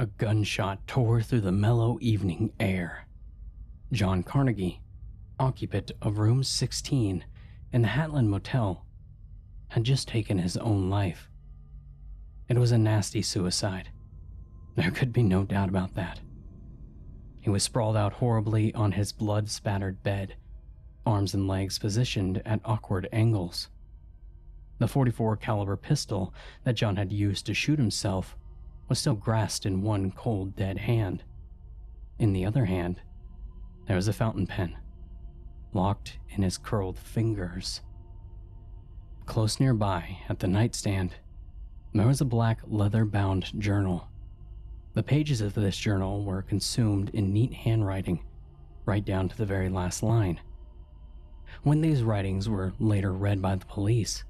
A gunshot tore through the mellow evening air. John Carnegie, occupant of room 16 in the Hatland Motel, had just taken his own life. It was a nasty suicide. There could be no doubt about that. He was sprawled out horribly on his blood spattered bed, arms and legs positioned at awkward angles. The 44 caliber pistol that John had used to shoot himself was still grasped in one cold dead hand. In the other hand, there was a fountain pen, locked in his curled fingers. Close nearby, at the nightstand, there was a black leather bound journal. The pages of this journal were consumed in neat handwriting, right down to the very last line. When these writings were later read by the police,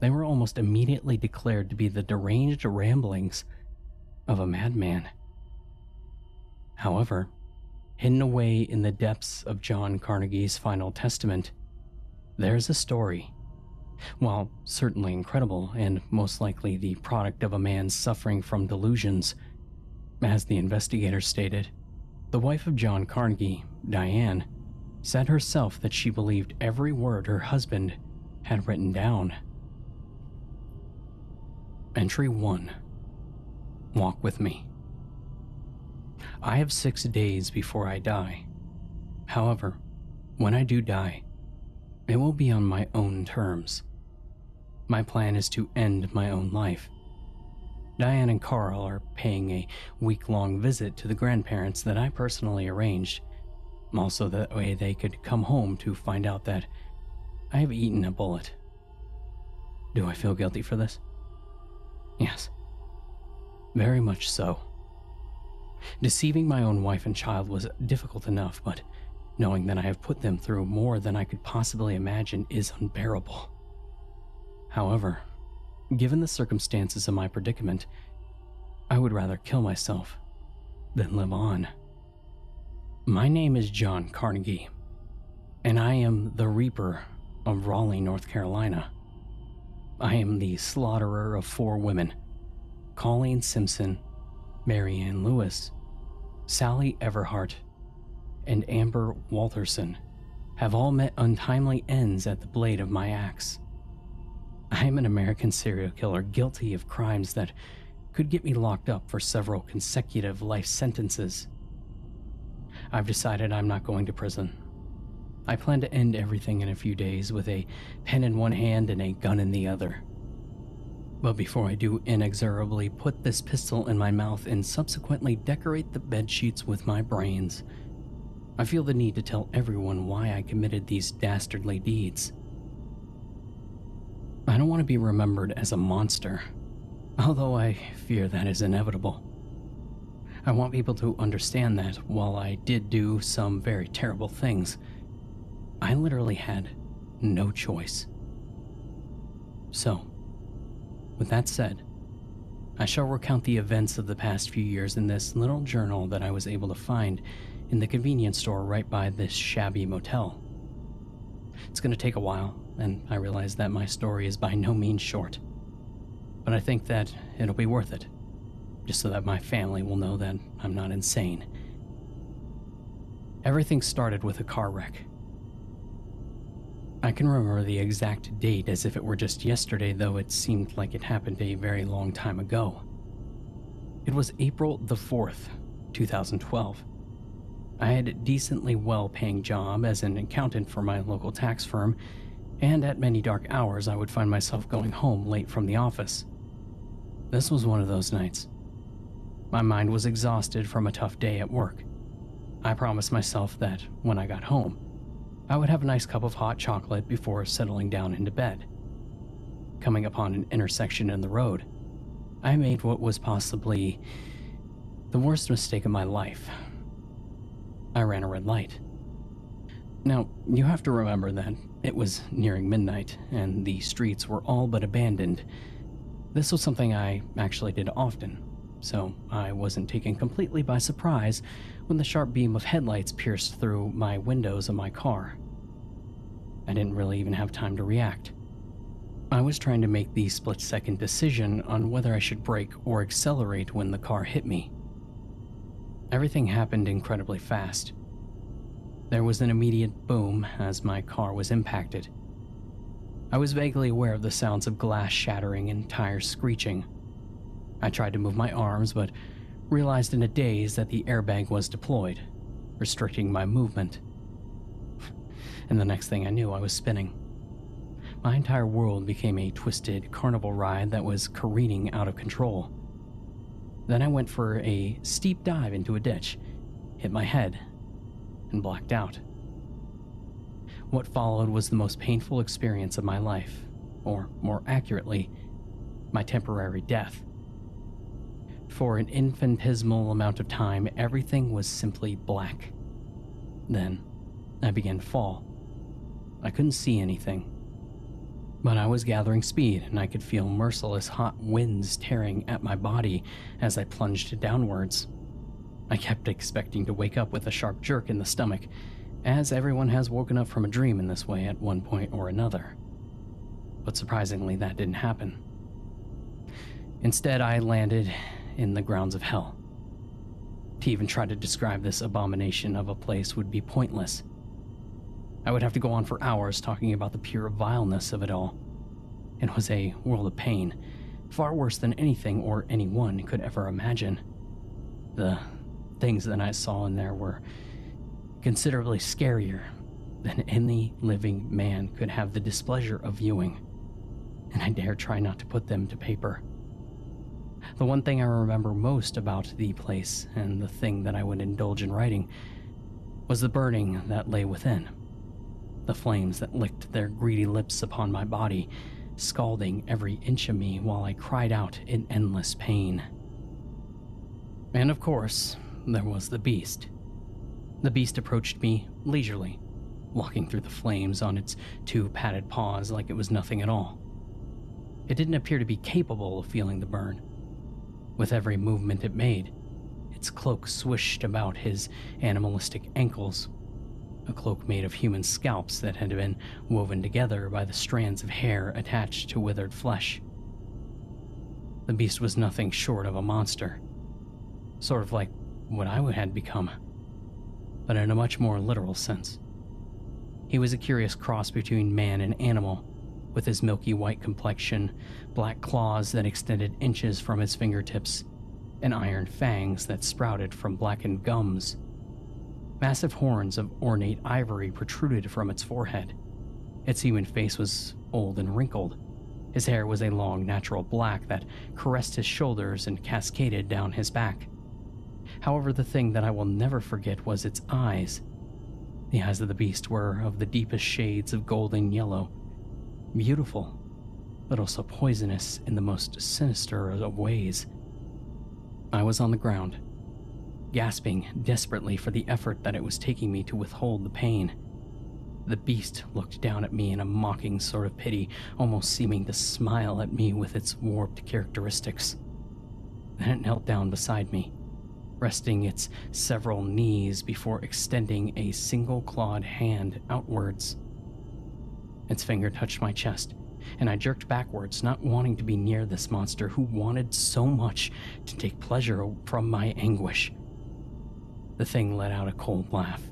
they were almost immediately declared to be the deranged ramblings of a madman. However, hidden away in the depths of John Carnegie's final testament, there's a story. While certainly incredible and most likely the product of a man suffering from delusions, as the investigator stated, the wife of John Carnegie, Diane, said herself that she believed every word her husband had written down. Entry 1 Walk with me. I have six days before I die. However, when I do die, it will be on my own terms. My plan is to end my own life. Diane and Carl are paying a week long visit to the grandparents that I personally arranged, also that way they could come home to find out that I have eaten a bullet. Do I feel guilty for this? Yes. Very much so. Deceiving my own wife and child was difficult enough, but knowing that I have put them through more than I could possibly imagine is unbearable. However, given the circumstances of my predicament, I would rather kill myself than live on. My name is John Carnegie, and I am the Reaper of Raleigh, North Carolina. I am the slaughterer of four women Colleen Simpson, Marianne Lewis, Sally Everhart, and Amber Walterson have all met untimely ends at the blade of my axe. I am an American serial killer guilty of crimes that could get me locked up for several consecutive life sentences. I've decided I'm not going to prison. I plan to end everything in a few days with a pen in one hand and a gun in the other. But before I do inexorably put this pistol in my mouth and subsequently decorate the bed sheets with my brains, I feel the need to tell everyone why I committed these dastardly deeds. I don't want to be remembered as a monster, although I fear that is inevitable. I want people to understand that while I did do some very terrible things, I literally had no choice. So, with that said, I shall recount the events of the past few years in this little journal that I was able to find in the convenience store right by this shabby motel. It's going to take a while, and I realize that my story is by no means short. But I think that it'll be worth it, just so that my family will know that I'm not insane. Everything started with a car wreck I can remember the exact date as if it were just yesterday, though it seemed like it happened a very long time ago. It was April the 4th, 2012. I had a decently well paying job as an accountant for my local tax firm, and at many dark hours I would find myself going home late from the office. This was one of those nights. My mind was exhausted from a tough day at work. I promised myself that when I got home, I would have a nice cup of hot chocolate before settling down into bed. Coming upon an intersection in the road, I made what was possibly the worst mistake of my life. I ran a red light. Now, you have to remember that it was nearing midnight and the streets were all but abandoned. This was something I actually did often, so I wasn't taken completely by surprise when the sharp beam of headlights pierced through my windows of my car. I didn't really even have time to react. I was trying to make the split second decision on whether I should brake or accelerate when the car hit me. Everything happened incredibly fast. There was an immediate boom as my car was impacted. I was vaguely aware of the sounds of glass shattering and tires screeching. I tried to move my arms, but realized in a daze that the airbag was deployed, restricting my movement. and the next thing I knew, I was spinning. My entire world became a twisted carnival ride that was careening out of control. Then I went for a steep dive into a ditch, hit my head, and blacked out. What followed was the most painful experience of my life, or more accurately, my temporary death. For an infinitesimal amount of time, everything was simply black. Then, I began to fall. I couldn't see anything, but I was gathering speed, and I could feel merciless hot winds tearing at my body as I plunged downwards. I kept expecting to wake up with a sharp jerk in the stomach, as everyone has woken up from a dream in this way at one point or another. But surprisingly, that didn't happen. Instead, I landed in the grounds of hell. To even try to describe this abomination of a place would be pointless. I would have to go on for hours talking about the pure vileness of it all. It was a world of pain, far worse than anything or anyone could ever imagine. The things that I saw in there were considerably scarier than any living man could have the displeasure of viewing, and I dare try not to put them to paper. The one thing I remember most about the place, and the thing that I would indulge in writing, was the burning that lay within the flames that licked their greedy lips upon my body, scalding every inch of me while I cried out in endless pain. And of course, there was the beast. The beast approached me leisurely, walking through the flames on its two padded paws like it was nothing at all. It didn't appear to be capable of feeling the burn. With every movement it made, its cloak swished about his animalistic ankles, a cloak made of human scalps that had been woven together by the strands of hair attached to withered flesh. The beast was nothing short of a monster, sort of like what I had become, but in a much more literal sense. He was a curious cross between man and animal, with his milky white complexion, black claws that extended inches from his fingertips, and iron fangs that sprouted from blackened gums Massive horns of ornate ivory protruded from its forehead. Its human face was old and wrinkled. His hair was a long, natural black that caressed his shoulders and cascaded down his back. However, the thing that I will never forget was its eyes. The eyes of the beast were of the deepest shades of golden yellow, beautiful, but also poisonous in the most sinister of ways. I was on the ground, gasping desperately for the effort that it was taking me to withhold the pain. The beast looked down at me in a mocking sort of pity, almost seeming to smile at me with its warped characteristics. Then it knelt down beside me, resting its several knees before extending a single clawed hand outwards. Its finger touched my chest, and I jerked backwards, not wanting to be near this monster who wanted so much to take pleasure from my anguish. The thing let out a cold laugh.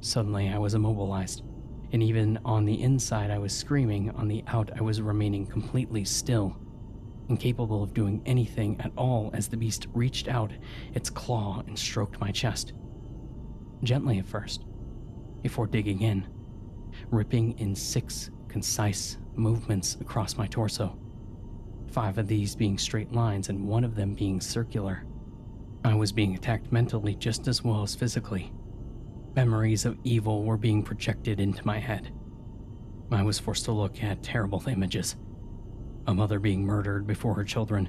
Suddenly, I was immobilized, and even on the inside, I was screaming. On the out, I was remaining completely still, incapable of doing anything at all as the beast reached out its claw and stroked my chest. Gently at first, before digging in, ripping in six concise movements across my torso, five of these being straight lines and one of them being circular. I was being attacked mentally just as well as physically. Memories of evil were being projected into my head. I was forced to look at terrible images a mother being murdered before her children,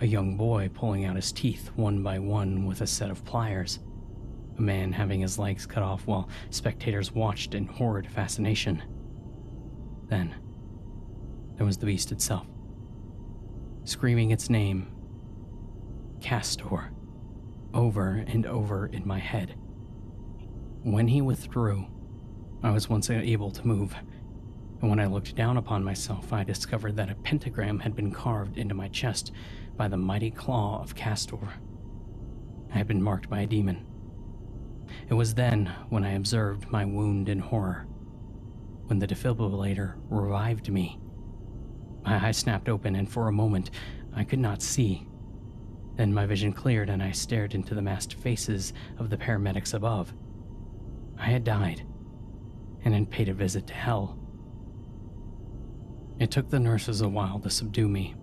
a young boy pulling out his teeth one by one with a set of pliers, a man having his legs cut off while spectators watched in horrid fascination. Then, there was the beast itself, screaming its name Castor over and over in my head. When he withdrew, I was once able to move, and when I looked down upon myself, I discovered that a pentagram had been carved into my chest by the mighty claw of Castor. I had been marked by a demon. It was then when I observed my wound in horror. When the defibrillator revived me, my eyes snapped open, and for a moment I could not see. Then my vision cleared, and I stared into the masked faces of the paramedics above. I had died, and had paid a visit to hell. It took the nurses a while to subdue me.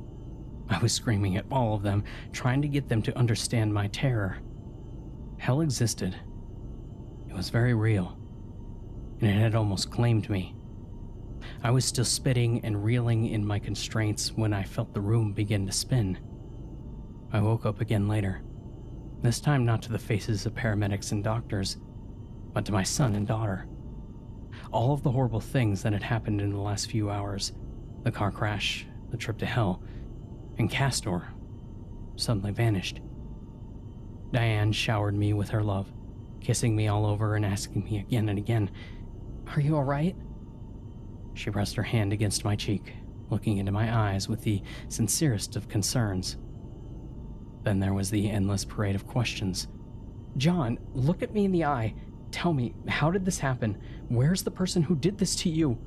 I was screaming at all of them, trying to get them to understand my terror. Hell existed. It was very real, and it had almost claimed me. I was still spitting and reeling in my constraints when I felt the room begin to spin. I woke up again later, this time not to the faces of paramedics and doctors, but to my son and daughter. All of the horrible things that had happened in the last few hours the car crash, the trip to hell, and Castor suddenly vanished. Diane showered me with her love, kissing me all over and asking me again and again, Are you alright? She pressed her hand against my cheek, looking into my eyes with the sincerest of concerns. Then there was the endless parade of questions. John, look at me in the eye. Tell me, how did this happen? Where's the person who did this to you?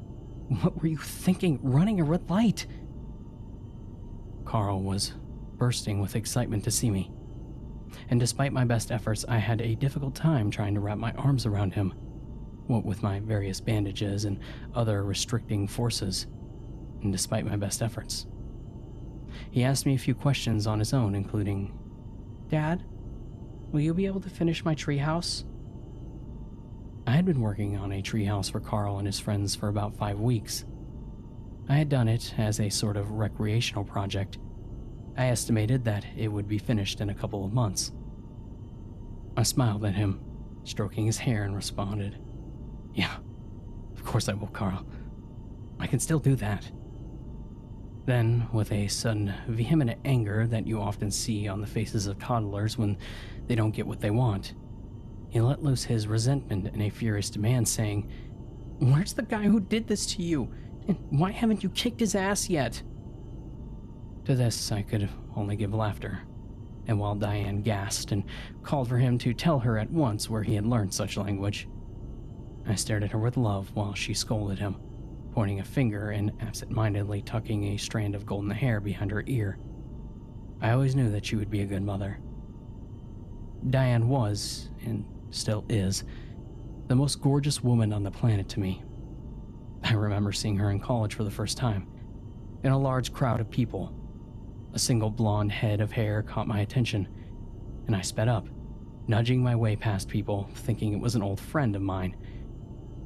What were you thinking running a red light? Carl was bursting with excitement to see me. And despite my best efforts, I had a difficult time trying to wrap my arms around him, what with my various bandages and other restricting forces, and despite my best efforts. He asked me a few questions on his own, including Dad, will you be able to finish my treehouse? I had been working on a treehouse for Carl and his friends for about five weeks. I had done it as a sort of recreational project. I estimated that it would be finished in a couple of months. I smiled at him, stroking his hair, and responded, Yeah, of course I will, Carl. I can still do that. Then, with a sudden vehement anger that you often see on the faces of toddlers when they don't get what they want, he let loose his resentment in a furious demand, saying, Where's the guy who did this to you? And why haven't you kicked his ass yet? To this, I could only give laughter. And while Diane gasped and called for him to tell her at once where he had learned such language, I stared at her with love while she scolded him, pointing a finger and absent mindedly tucking a strand of golden hair behind her ear. I always knew that she would be a good mother. Diane was, and still is, the most gorgeous woman on the planet to me. I remember seeing her in college for the first time, in a large crowd of people. A single blonde head of hair caught my attention, and I sped up, nudging my way past people, thinking it was an old friend of mine.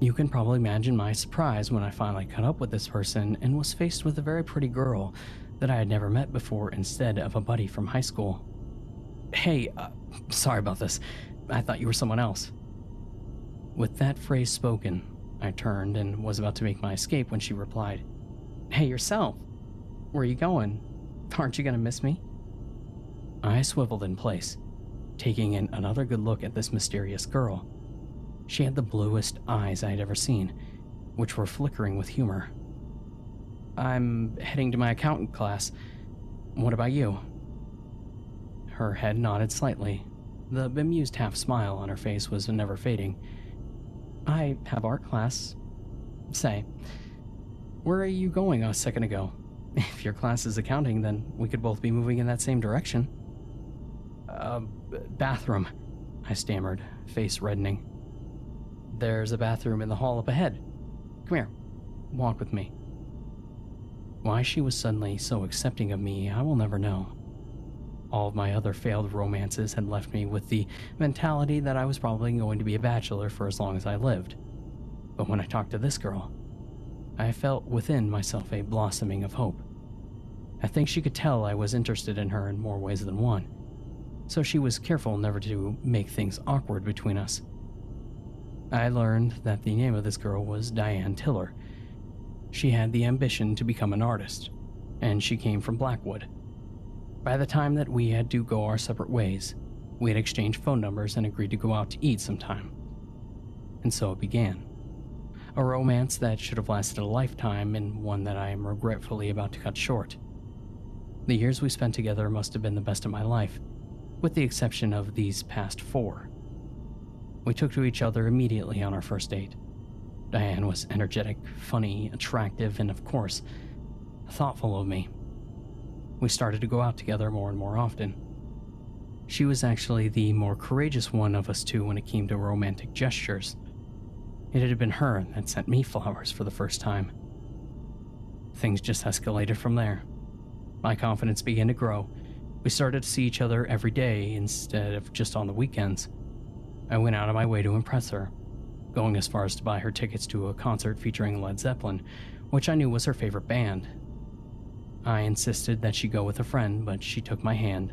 You can probably imagine my surprise when I finally caught up with this person and was faced with a very pretty girl that I had never met before instead of a buddy from high school. Hey, uh, sorry about this. I thought you were someone else. With that phrase spoken, I turned and was about to make my escape when she replied, Hey, yourself. Where are you going? Aren't you to miss me? I swiveled in place, taking in another good look at this mysterious girl. She had the bluest eyes I had ever seen, which were flickering with humor. I'm heading to my accountant class. What about you? Her head nodded slightly. The bemused half smile on her face was never fading. I have art class. Say, where are you going a second ago? If your class is accounting, then we could both be moving in that same direction. Uh, bathroom, I stammered, face reddening. There's a bathroom in the hall up ahead. Come here, walk with me. Why she was suddenly so accepting of me, I will never know. All of my other failed romances had left me with the mentality that I was probably going to be a bachelor for as long as I lived. But when I talked to this girl, I felt within myself a blossoming of hope. I think she could tell I was interested in her in more ways than one, so she was careful never to make things awkward between us. I learned that the name of this girl was Diane Tiller. She had the ambition to become an artist, and she came from Blackwood by the time that we had to go our separate ways, we had exchanged phone numbers and agreed to go out to eat sometime. And so it began. A romance that should have lasted a lifetime and one that I am regretfully about to cut short. The years we spent together must have been the best of my life, with the exception of these past four. We took to each other immediately on our first date. Diane was energetic, funny, attractive, and of course, thoughtful of me. We started to go out together more and more often. She was actually the more courageous one of us two when it came to romantic gestures. It had been her that sent me flowers for the first time. Things just escalated from there. My confidence began to grow. We started to see each other every day instead of just on the weekends. I went out of my way to impress her, going as far as to buy her tickets to a concert featuring Led Zeppelin, which I knew was her favorite band. I insisted that she go with a friend, but she took my hand,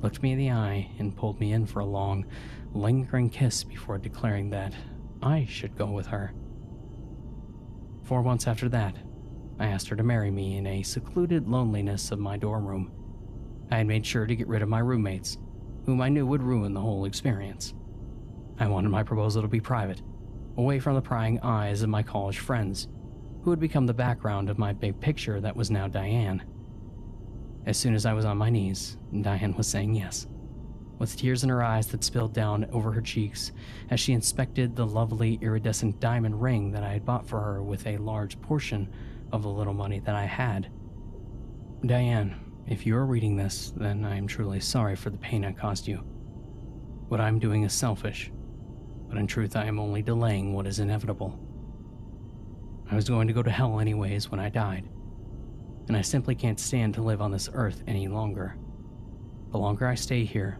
looked me in the eye, and pulled me in for a long, lingering kiss before declaring that I should go with her. Four months after that, I asked her to marry me in a secluded loneliness of my dorm room. I had made sure to get rid of my roommates, whom I knew would ruin the whole experience. I wanted my proposal to be private, away from the prying eyes of my college friends, who had become the background of my big picture that was now Diane. As soon as I was on my knees, Diane was saying yes, with tears in her eyes that spilled down over her cheeks as she inspected the lovely iridescent diamond ring that I had bought for her with a large portion of the little money that I had. Diane, if you are reading this, then I am truly sorry for the pain I caused you. What I'm doing is selfish, but in truth, I am only delaying what is inevitable. I was going to go to hell anyways when I died, and I simply can't stand to live on this earth any longer. The longer I stay here,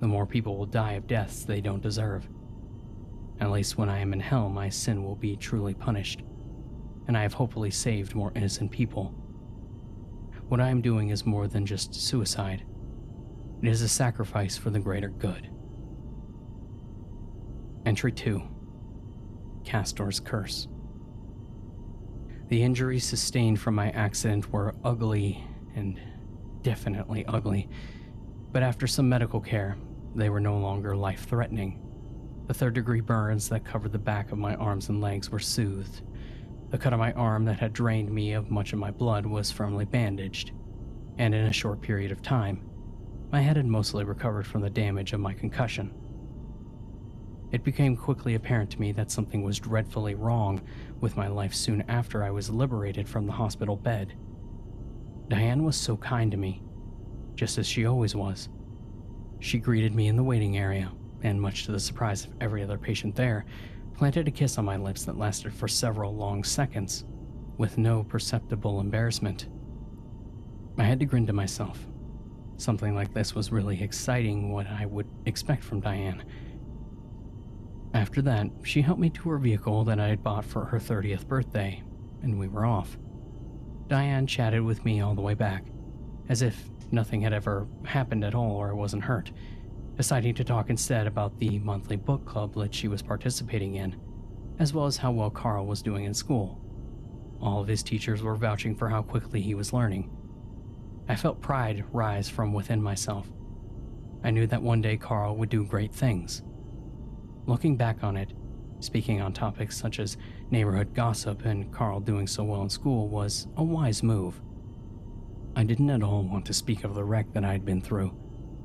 the more people will die of deaths they don't deserve. At least when I am in hell, my sin will be truly punished, and I have hopefully saved more innocent people. What I am doing is more than just suicide, it is a sacrifice for the greater good. Entry 2 Castor's Curse. The injuries sustained from my accident were ugly and definitely ugly, but after some medical care, they were no longer life threatening. The third degree burns that covered the back of my arms and legs were soothed. The cut on my arm that had drained me of much of my blood was firmly bandaged, and in a short period of time, my head had mostly recovered from the damage of my concussion. It became quickly apparent to me that something was dreadfully wrong with my life soon after I was liberated from the hospital bed. Diane was so kind to me, just as she always was. She greeted me in the waiting area, and much to the surprise of every other patient there, planted a kiss on my lips that lasted for several long seconds, with no perceptible embarrassment. I had to grin to myself. Something like this was really exciting, what I would expect from Diane after that, she helped me to her vehicle that I had bought for her 30th birthday, and we were off. Diane chatted with me all the way back, as if nothing had ever happened at all or I wasn't hurt, deciding to talk instead about the monthly book club that she was participating in, as well as how well Carl was doing in school. All of his teachers were vouching for how quickly he was learning. I felt pride rise from within myself. I knew that one day Carl would do great things Looking back on it, speaking on topics such as neighborhood gossip and Carl doing so well in school was a wise move. I didn't at all want to speak of the wreck that I had been through,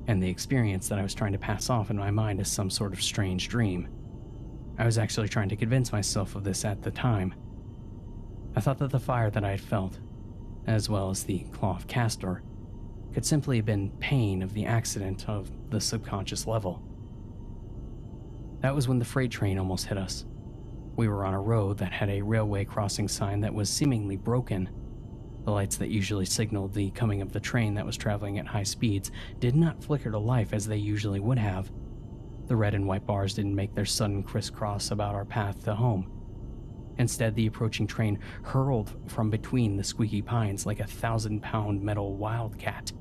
and the experience that I was trying to pass off in my mind as some sort of strange dream. I was actually trying to convince myself of this at the time. I thought that the fire that I had felt, as well as the cloth castor, could simply have been pain of the accident of the subconscious level. That was when the freight train almost hit us. We were on a road that had a railway crossing sign that was seemingly broken. The lights that usually signaled the coming of the train that was traveling at high speeds did not flicker to life as they usually would have. The red and white bars didn't make their sudden crisscross about our path to home. Instead, the approaching train hurled from between the squeaky pines like a thousand pound metal wildcat.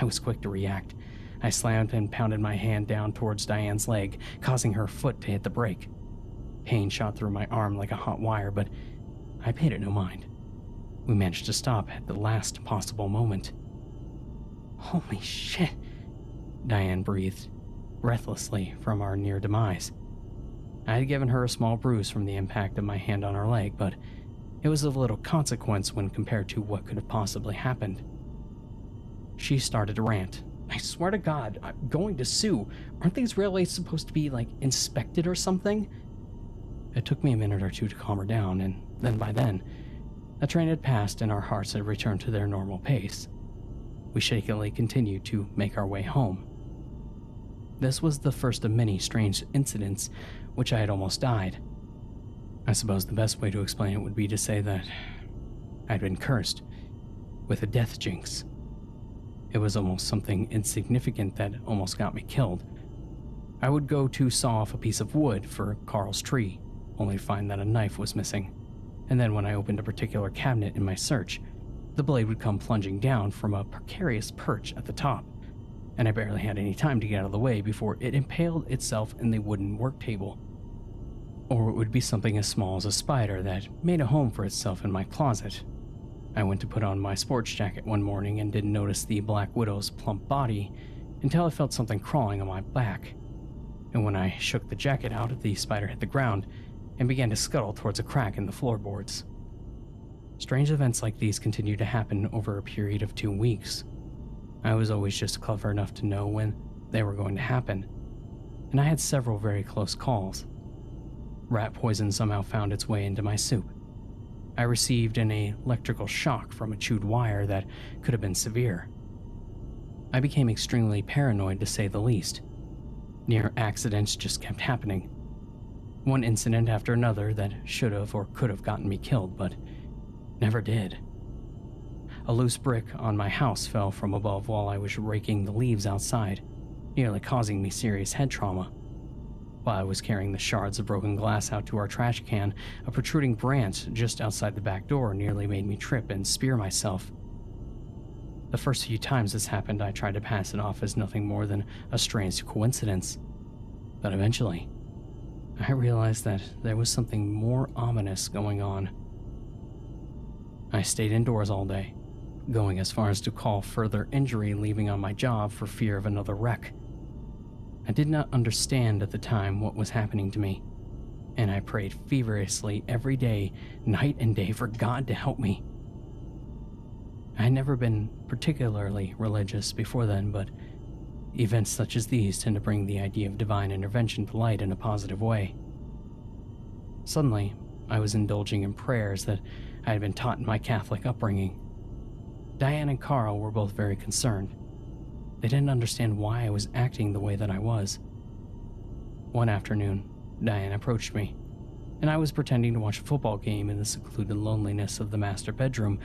I was quick to react, I slammed and pounded my hand down towards Diane's leg, causing her foot to hit the brake. Pain shot through my arm like a hot wire, but I paid it no mind. We managed to stop at the last possible moment. Holy shit, Diane breathed, breathlessly, from our near demise. I had given her a small bruise from the impact of my hand on her leg, but it was of little consequence when compared to what could have possibly happened. She started to rant, I swear to God, I'm going to sue. Aren't these railways supposed to be, like, inspected or something? It took me a minute or two to calm her down, and then by then, the train had passed and our hearts had returned to their normal pace. We shakily continued to make our way home. This was the first of many strange incidents which I had almost died. I suppose the best way to explain it would be to say that I'd been cursed with a death jinx. It was almost something insignificant that almost got me killed. I would go to saw off a piece of wood for Carl's tree, only to find that a knife was missing. And then when I opened a particular cabinet in my search, the blade would come plunging down from a precarious perch at the top, and I barely had any time to get out of the way before it impaled itself in the wooden work table. Or it would be something as small as a spider that made a home for itself in my closet I went to put on my sports jacket one morning and didn't notice the Black Widow's plump body until I felt something crawling on my back. And when I shook the jacket out, the spider hit the ground and began to scuttle towards a crack in the floorboards. Strange events like these continued to happen over a period of two weeks. I was always just clever enough to know when they were going to happen, and I had several very close calls. Rat poison somehow found its way into my soup. I received an electrical shock from a chewed wire that could have been severe. I became extremely paranoid to say the least. Near accidents just kept happening. One incident after another that should have or could have gotten me killed, but never did. A loose brick on my house fell from above while I was raking the leaves outside, nearly causing me serious head trauma. While I was carrying the shards of broken glass out to our trash can, a protruding branch just outside the back door nearly made me trip and spear myself. The first few times this happened, I tried to pass it off as nothing more than a strange coincidence. But eventually, I realized that there was something more ominous going on. I stayed indoors all day, going as far as to call further injury leaving on my job for fear of another wreck. I did not understand at the time what was happening to me, and I prayed feverishly every day, night and day, for God to help me. I had never been particularly religious before then, but events such as these tend to bring the idea of divine intervention to light in a positive way. Suddenly, I was indulging in prayers that I had been taught in my Catholic upbringing. Diane and Carl were both very concerned. They didn't understand why I was acting the way that I was. One afternoon, Diane approached me, and I was pretending to watch a football game in the secluded loneliness of the master bedroom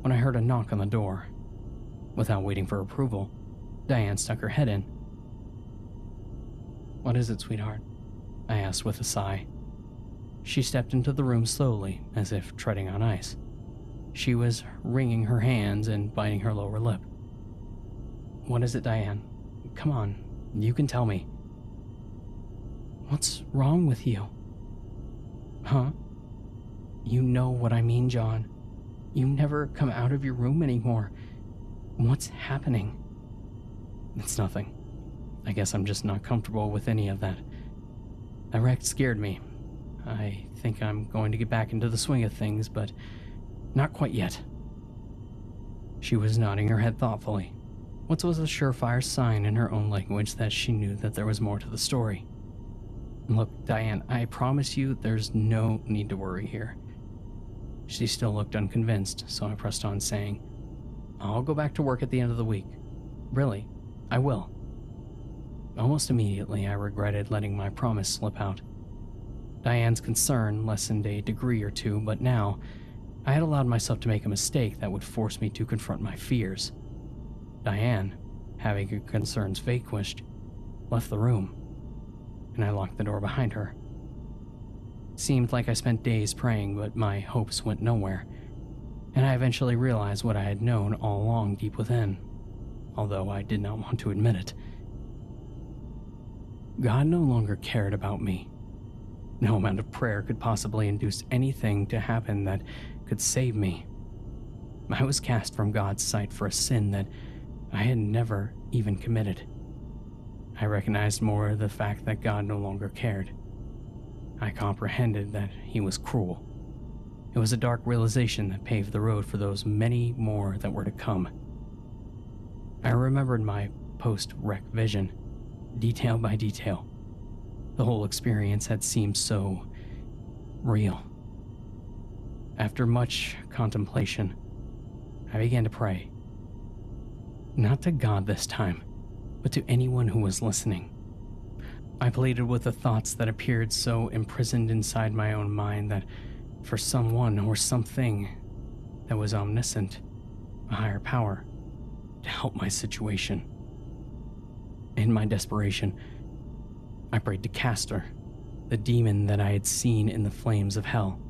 when I heard a knock on the door. Without waiting for approval, Diane stuck her head in. What is it, sweetheart? I asked with a sigh. She stepped into the room slowly, as if treading on ice. She was wringing her hands and biting her lower lip. What is it, Diane? Come on, you can tell me. What's wrong with you? Huh? You know what I mean, John. You never come out of your room anymore. What's happening? It's nothing. I guess I'm just not comfortable with any of that. That wreck scared me. I think I'm going to get back into the swing of things, but not quite yet. She was nodding her head thoughtfully which was a surefire sign in her own language that she knew that there was more to the story. Look, Diane, I promise you there's no need to worry here. She still looked unconvinced, so I pressed on, saying, I'll go back to work at the end of the week. Really, I will. Almost immediately, I regretted letting my promise slip out. Diane's concern lessened a degree or two, but now I had allowed myself to make a mistake that would force me to confront my fears. Diane, having her concerns vanquished, left the room, and I locked the door behind her. seemed like I spent days praying, but my hopes went nowhere, and I eventually realized what I had known all along deep within, although I did not want to admit it. God no longer cared about me. No amount of prayer could possibly induce anything to happen that could save me. I was cast from God's sight for a sin that I had never even committed. I recognized more the fact that God no longer cared. I comprehended that he was cruel. It was a dark realization that paved the road for those many more that were to come. I remembered my post wreck vision, detail by detail. The whole experience had seemed so real. After much contemplation, I began to pray. Not to God this time, but to anyone who was listening. I pleaded with the thoughts that appeared so imprisoned inside my own mind that for someone or something that was omniscient, a higher power, help my situation. In my desperation, I prayed to Castor, the demon that I had seen in the flames of hell.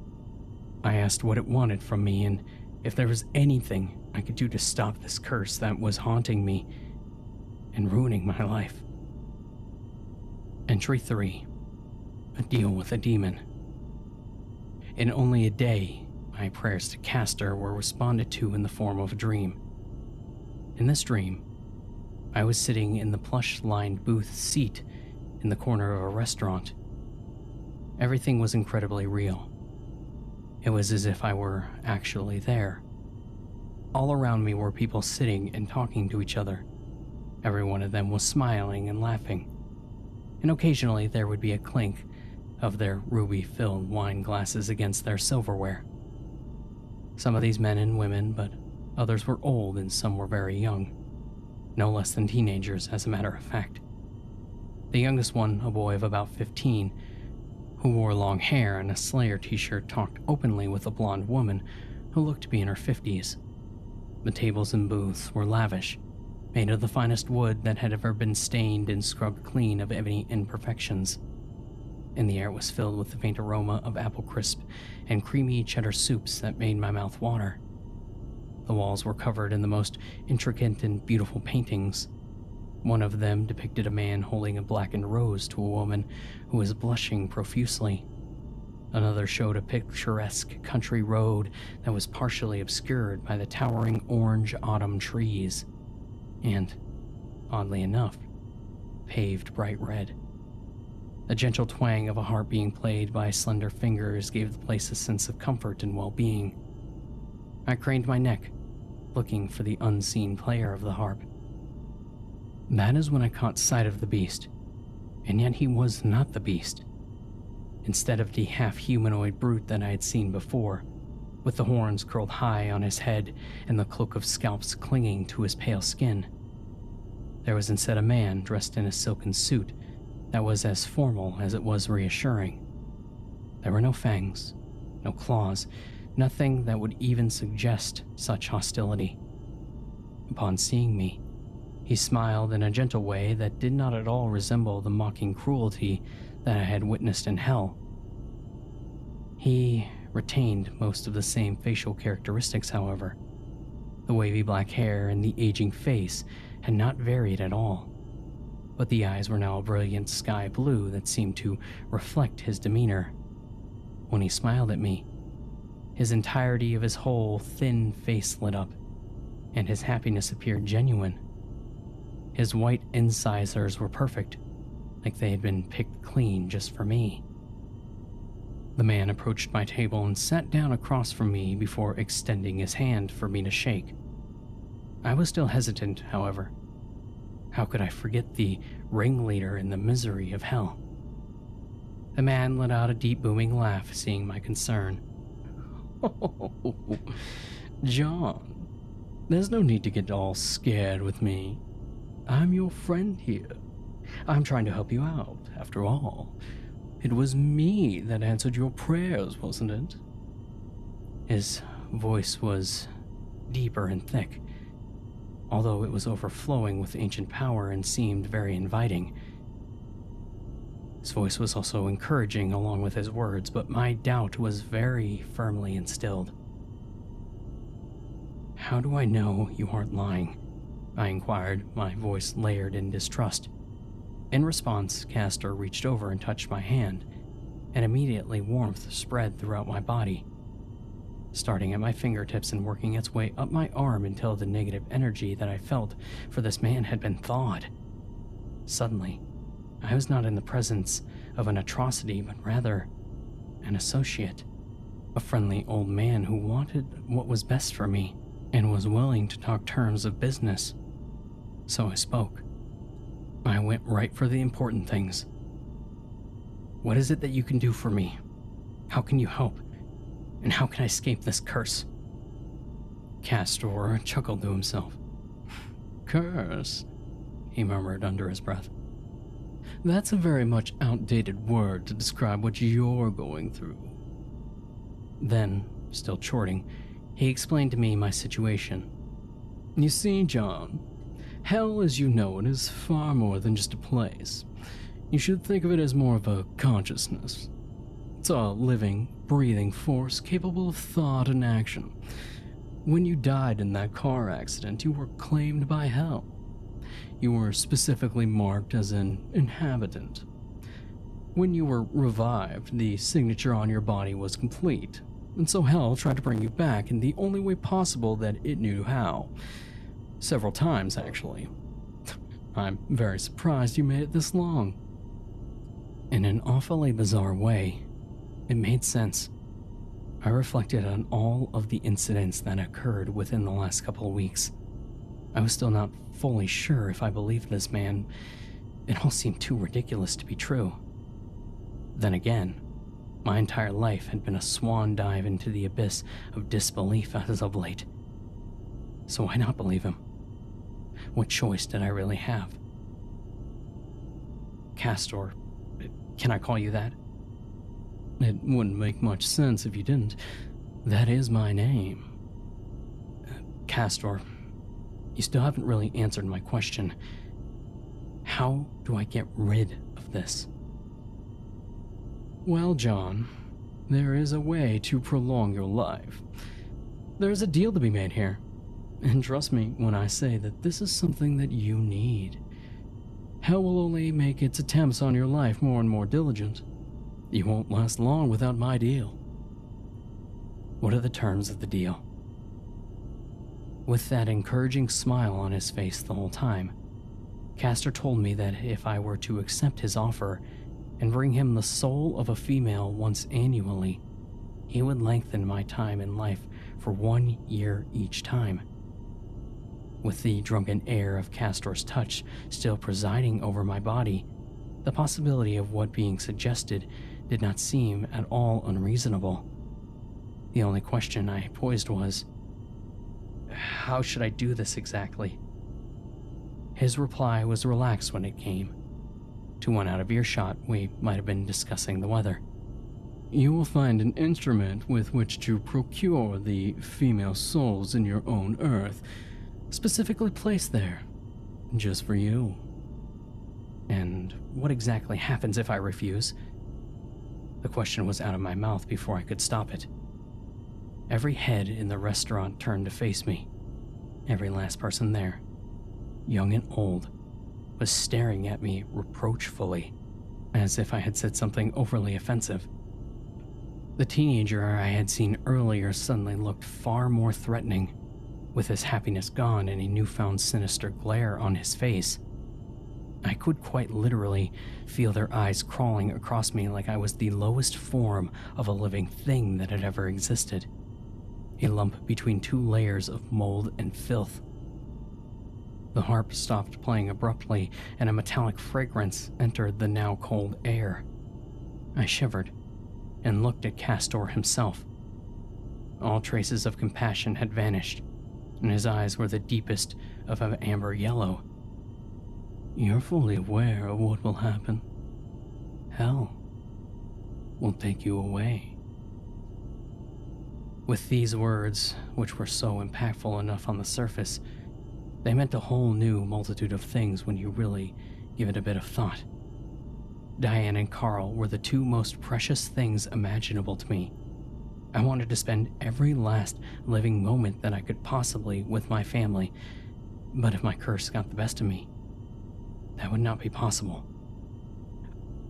I asked what it wanted from me and if there was anything I could do to stop this curse that was haunting me and ruining my life. Entry 3 A Deal with a Demon. In only a day, my prayers to Castor were responded to in the form of a dream. In this dream, I was sitting in the plush lined booth seat in the corner of a restaurant. Everything was incredibly real. It was as if I were actually there. All around me were people sitting and talking to each other. Every one of them was smiling and laughing and occasionally there would be a clink of their ruby filled wine glasses against their silverware. Some of these men and women, but others were old and some were very young. No less than teenagers, as a matter of fact. The youngest one, a boy of about 15, who wore long hair and a Slayer t shirt, talked openly with a blonde woman who looked to be in her 50s. The tables and booths were lavish, made of the finest wood that had ever been stained and scrubbed clean of any imperfections. And the air was filled with the faint aroma of apple crisp and creamy cheddar soups that made my mouth water. The walls were covered in the most intricate and beautiful paintings. One of them depicted a man holding a blackened rose to a woman who was blushing profusely. Another showed a picturesque country road that was partially obscured by the towering orange autumn trees and, oddly enough, paved bright red. The gentle twang of a harp being played by slender fingers gave the place a sense of comfort and well being. I craned my neck, looking for the unseen player of the harp. That is when I caught sight of the beast, and yet he was not the beast. Instead of the half humanoid brute that I had seen before, with the horns curled high on his head and the cloak of scalps clinging to his pale skin. There was instead a man dressed in a silken suit that was as formal as it was reassuring. There were no fangs, no claws, nothing that would even suggest such hostility. Upon seeing me, he smiled in a gentle way that did not at all resemble the mocking cruelty that I had witnessed in hell. He retained most of the same facial characteristics, however. The wavy black hair and the aging face had not varied at all, but the eyes were now a brilliant sky blue that seemed to reflect his demeanor. When he smiled at me, his entirety of his whole thin face lit up, and his happiness appeared genuine. His white incisors were perfect, like they had been picked clean just for me. The man approached my table and sat down across from me before extending his hand for me to shake. I was still hesitant, however. How could I forget the ringleader in the misery of hell? The man let out a deep booming laugh, seeing my concern. Oh, John, there's no need to get all scared with me. I'm your friend here. I'm trying to help you out, after all. It was me that answered your prayers, wasn't it? His voice was deeper and thick, although it was overflowing with ancient power and seemed very inviting. His voice was also encouraging along with his words, but my doubt was very firmly instilled. How do I know you aren't lying? I inquired, my voice layered in distrust. In response, Castor reached over and touched my hand, and immediately warmth spread throughout my body, starting at my fingertips and working its way up my arm until the negative energy that I felt for this man had been thawed. Suddenly, I was not in the presence of an atrocity, but rather an associate, a friendly old man who wanted what was best for me and was willing to talk terms of business. So I spoke. I went right for the important things. What is it that you can do for me? How can you help? And how can I escape this curse? Castor chuckled to himself. Curse, he murmured under his breath. That's a very much outdated word to describe what you're going through. Then, still chorting, he explained to me my situation. You see, John, hell as you know it is far more than just a place. You should think of it as more of a consciousness. It's a living, breathing force capable of thought and action. When you died in that car accident, you were claimed by hell. You were specifically marked as an inhabitant. When you were revived, the signature on your body was complete, and so Hell tried to bring you back in the only way possible that it knew how. Several times, actually. I'm very surprised you made it this long. In an awfully bizarre way, it made sense. I reflected on all of the incidents that occurred within the last couple of weeks. I was still not fully sure if I believed this man. It all seemed too ridiculous to be true. Then again, my entire life had been a swan dive into the abyss of disbelief as of late. So why not believe him? What choice did I really have? Castor, can I call you that? It wouldn't make much sense if you didn't. That is my name. Castor, you still haven't really answered my question. How do I get rid of this? Well, John, there is a way to prolong your life. There's a deal to be made here. And trust me when I say that this is something that you need. Hell will only make its attempts on your life more and more diligent. You won't last long without my deal. What are the terms of the deal? With that encouraging smile on his face the whole time, Castor told me that if I were to accept his offer and bring him the soul of a female once annually, he would lengthen my time in life for one year each time. With the drunken air of Castor's touch still presiding over my body, the possibility of what being suggested did not seem at all unreasonable. The only question I poised was How should I do this exactly? His reply was relaxed when it came. To one out of earshot, we might have been discussing the weather. You will find an instrument with which to procure the female souls in your own earth, specifically placed there, just for you. And what exactly happens if I refuse? The question was out of my mouth before I could stop it. Every head in the restaurant turned to face me. Every last person there, young and old, was staring at me reproachfully, as if I had said something overly offensive. The teenager I had seen earlier suddenly looked far more threatening, with his happiness gone and a newfound sinister glare on his face. I could quite literally feel their eyes crawling across me like I was the lowest form of a living thing that had ever existed. A lump between two layers of mold and filth. The harp stopped playing abruptly, and a metallic fragrance entered the now cold air. I shivered and looked at Castor himself. All traces of compassion had vanished, and his eyes were the deepest of an amber yellow you're fully aware of what will happen. Hell will take you away. With these words, which were so impactful enough on the surface, they meant a whole new multitude of things when you really give it a bit of thought. Diane and Carl were the two most precious things imaginable to me. I wanted to spend every last living moment that I could possibly with my family, but if my curse got the best of me, that would not be possible.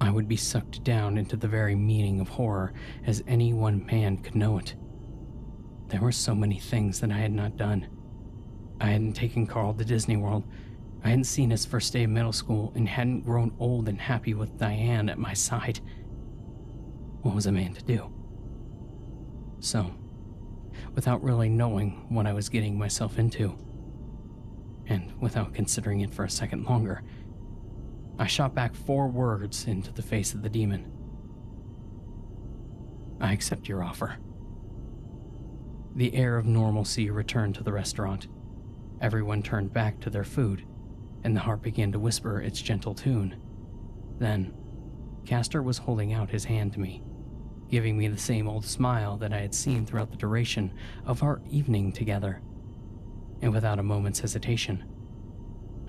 I would be sucked down into the very meaning of horror as any one man could know it. There were so many things that I had not done. I hadn't taken Carl to Disney World. I hadn't seen his first day of middle school and hadn't grown old and happy with Diane at my side. What was a man to do? So, without really knowing what I was getting myself into, and without considering it for a second longer, I shot back four words into the face of the demon. I accept your offer. The air of normalcy returned to the restaurant. Everyone turned back to their food, and the harp began to whisper its gentle tune. Then, Castor was holding out his hand to me, giving me the same old smile that I had seen throughout the duration of our evening together. And without a moment's hesitation,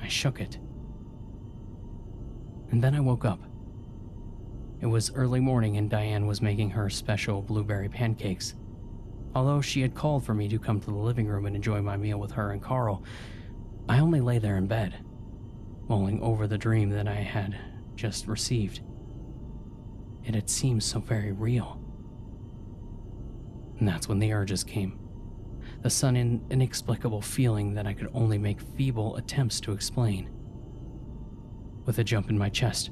I shook it. And then I woke up. It was early morning and Diane was making her special blueberry pancakes. Although she had called for me to come to the living room and enjoy my meal with her and Carl, I only lay there in bed, mulling over the dream that I had just received. It had seemed so very real. And that's when the urges came. The sudden, inexplicable feeling that I could only make feeble attempts to explain. With a jump in my chest,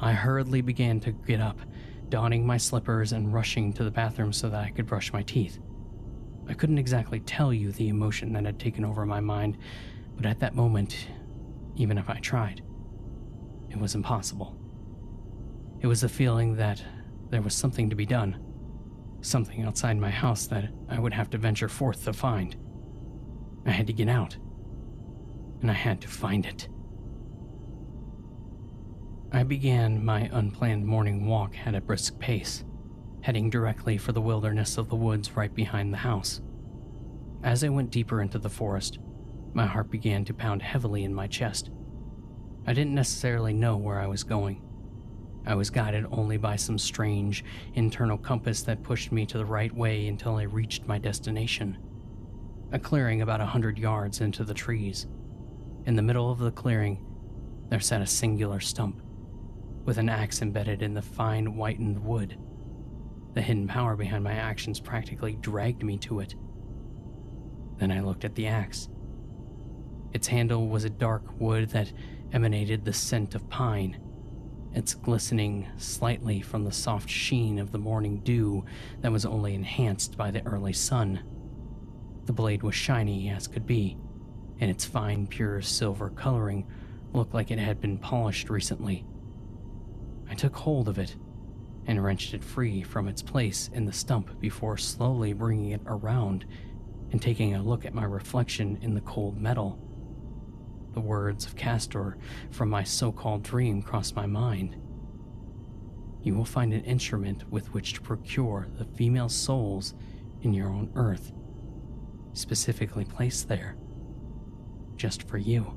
I hurriedly began to get up, donning my slippers and rushing to the bathroom so that I could brush my teeth. I couldn't exactly tell you the emotion that had taken over my mind, but at that moment, even if I tried, it was impossible. It was the feeling that there was something to be done, something outside my house that I would have to venture forth to find. I had to get out, and I had to find it. I began my unplanned morning walk at a brisk pace, heading directly for the wilderness of the woods right behind the house. As I went deeper into the forest, my heart began to pound heavily in my chest. I didn't necessarily know where I was going. I was guided only by some strange internal compass that pushed me to the right way until I reached my destination. A clearing about a hundred yards into the trees. In the middle of the clearing, there sat a singular stump with an axe embedded in the fine whitened wood. The hidden power behind my actions practically dragged me to it. Then I looked at the axe. Its handle was a dark wood that emanated the scent of pine, its glistening slightly from the soft sheen of the morning dew that was only enhanced by the early sun. The blade was shiny as could be, and its fine, pure silver coloring looked like it had been polished recently. I took hold of it and wrenched it free from its place in the stump before slowly bringing it around and taking a look at my reflection in the cold metal. The words of Castor from my so called dream crossed my mind. You will find an instrument with which to procure the female souls in your own earth, specifically placed there, just for you.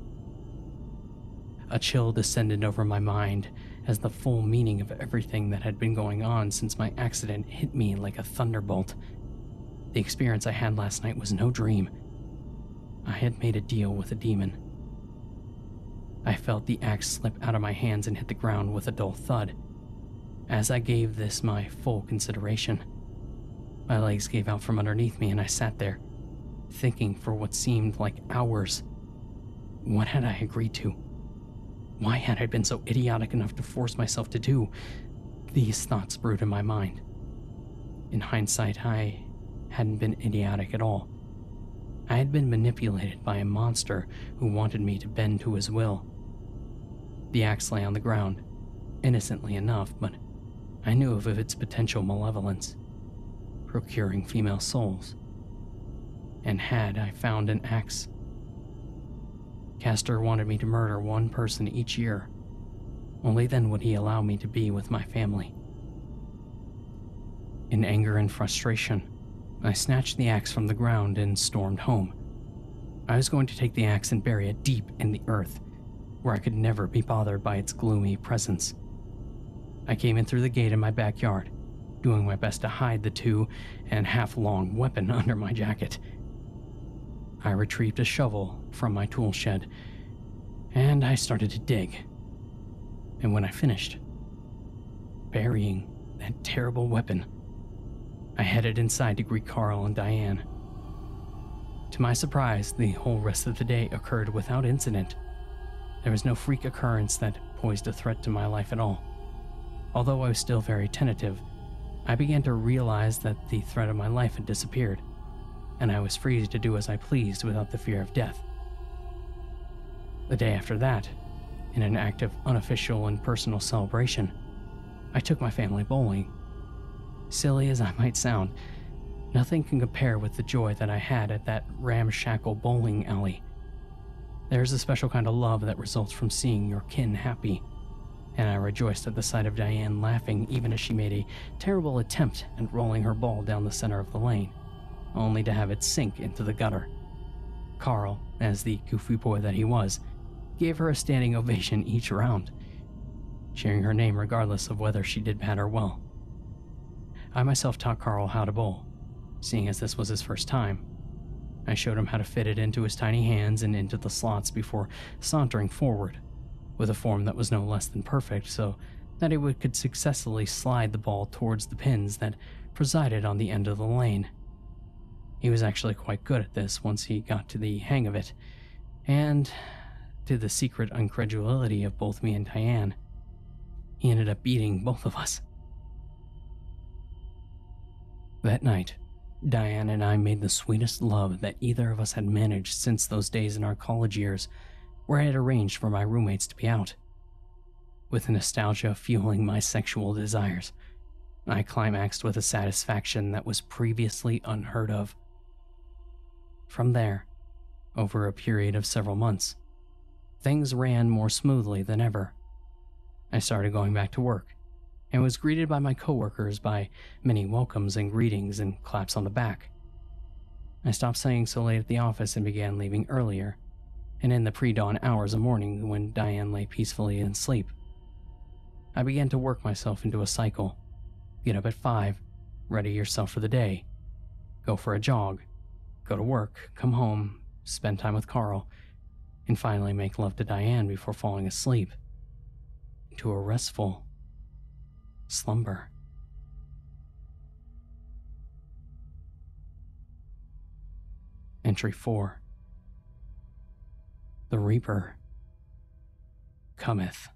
A chill descended over my mind as the full meaning of everything that had been going on since my accident hit me like a thunderbolt. The experience I had last night was no dream. I had made a deal with a demon. I felt the axe slip out of my hands and hit the ground with a dull thud. As I gave this my full consideration, my legs gave out from underneath me and I sat there, thinking for what seemed like hours. What had I agreed to? Why had I been so idiotic enough to force myself to do? These thoughts brewed in my mind. In hindsight, I hadn't been idiotic at all. I had been manipulated by a monster who wanted me to bend to his will. The axe lay on the ground, innocently enough, but I knew of its potential malevolence, procuring female souls. And had I found an axe Castor wanted me to murder one person each year. Only then would he allow me to be with my family. In anger and frustration, I snatched the axe from the ground and stormed home. I was going to take the axe and bury it deep in the earth, where I could never be bothered by its gloomy presence. I came in through the gate in my backyard, doing my best to hide the two and half long weapon under my jacket. I retrieved a shovel from my tool shed and I started to dig. And when I finished, burying that terrible weapon, I headed inside to greet Carl and Diane. To my surprise, the whole rest of the day occurred without incident. There was no freak occurrence that posed a threat to my life at all. Although I was still very tentative, I began to realize that the threat of my life had disappeared and I was free to do as I pleased without the fear of death. The day after that, in an act of unofficial and personal celebration, I took my family bowling. Silly as I might sound, nothing can compare with the joy that I had at that ramshackle bowling alley. There's a special kind of love that results from seeing your kin happy, and I rejoiced at the sight of Diane laughing even as she made a terrible attempt at rolling her ball down the center of the lane, only to have it sink into the gutter. Carl, as the goofy boy that he was, gave her a standing ovation each round, cheering her name regardless of whether she did bad or well. I myself taught Carl how to bowl, seeing as this was his first time. I showed him how to fit it into his tiny hands and into the slots before sauntering forward, with a form that was no less than perfect, so that he could successfully slide the ball towards the pins that presided on the end of the lane. He was actually quite good at this once he got to the hang of it, and to the secret incredulity of both me and Diane, he ended up beating both of us. That night, Diane and I made the sweetest love that either of us had managed since those days in our college years, where I had arranged for my roommates to be out. With nostalgia fueling my sexual desires, I climaxed with a satisfaction that was previously unheard of. From there, over a period of several months, things ran more smoothly than ever. I started going back to work and was greeted by my coworkers by many welcomes and greetings and claps on the back. I stopped staying so late at the office and began leaving earlier, and in the pre dawn hours of morning when Diane lay peacefully in sleep. I began to work myself into a cycle. Get up at 5, ready yourself for the day, go for a jog, go to work, come home, spend time with Carl, and finally make love to Diane before falling asleep. To a restful slumber. Entry 4 The Reaper cometh.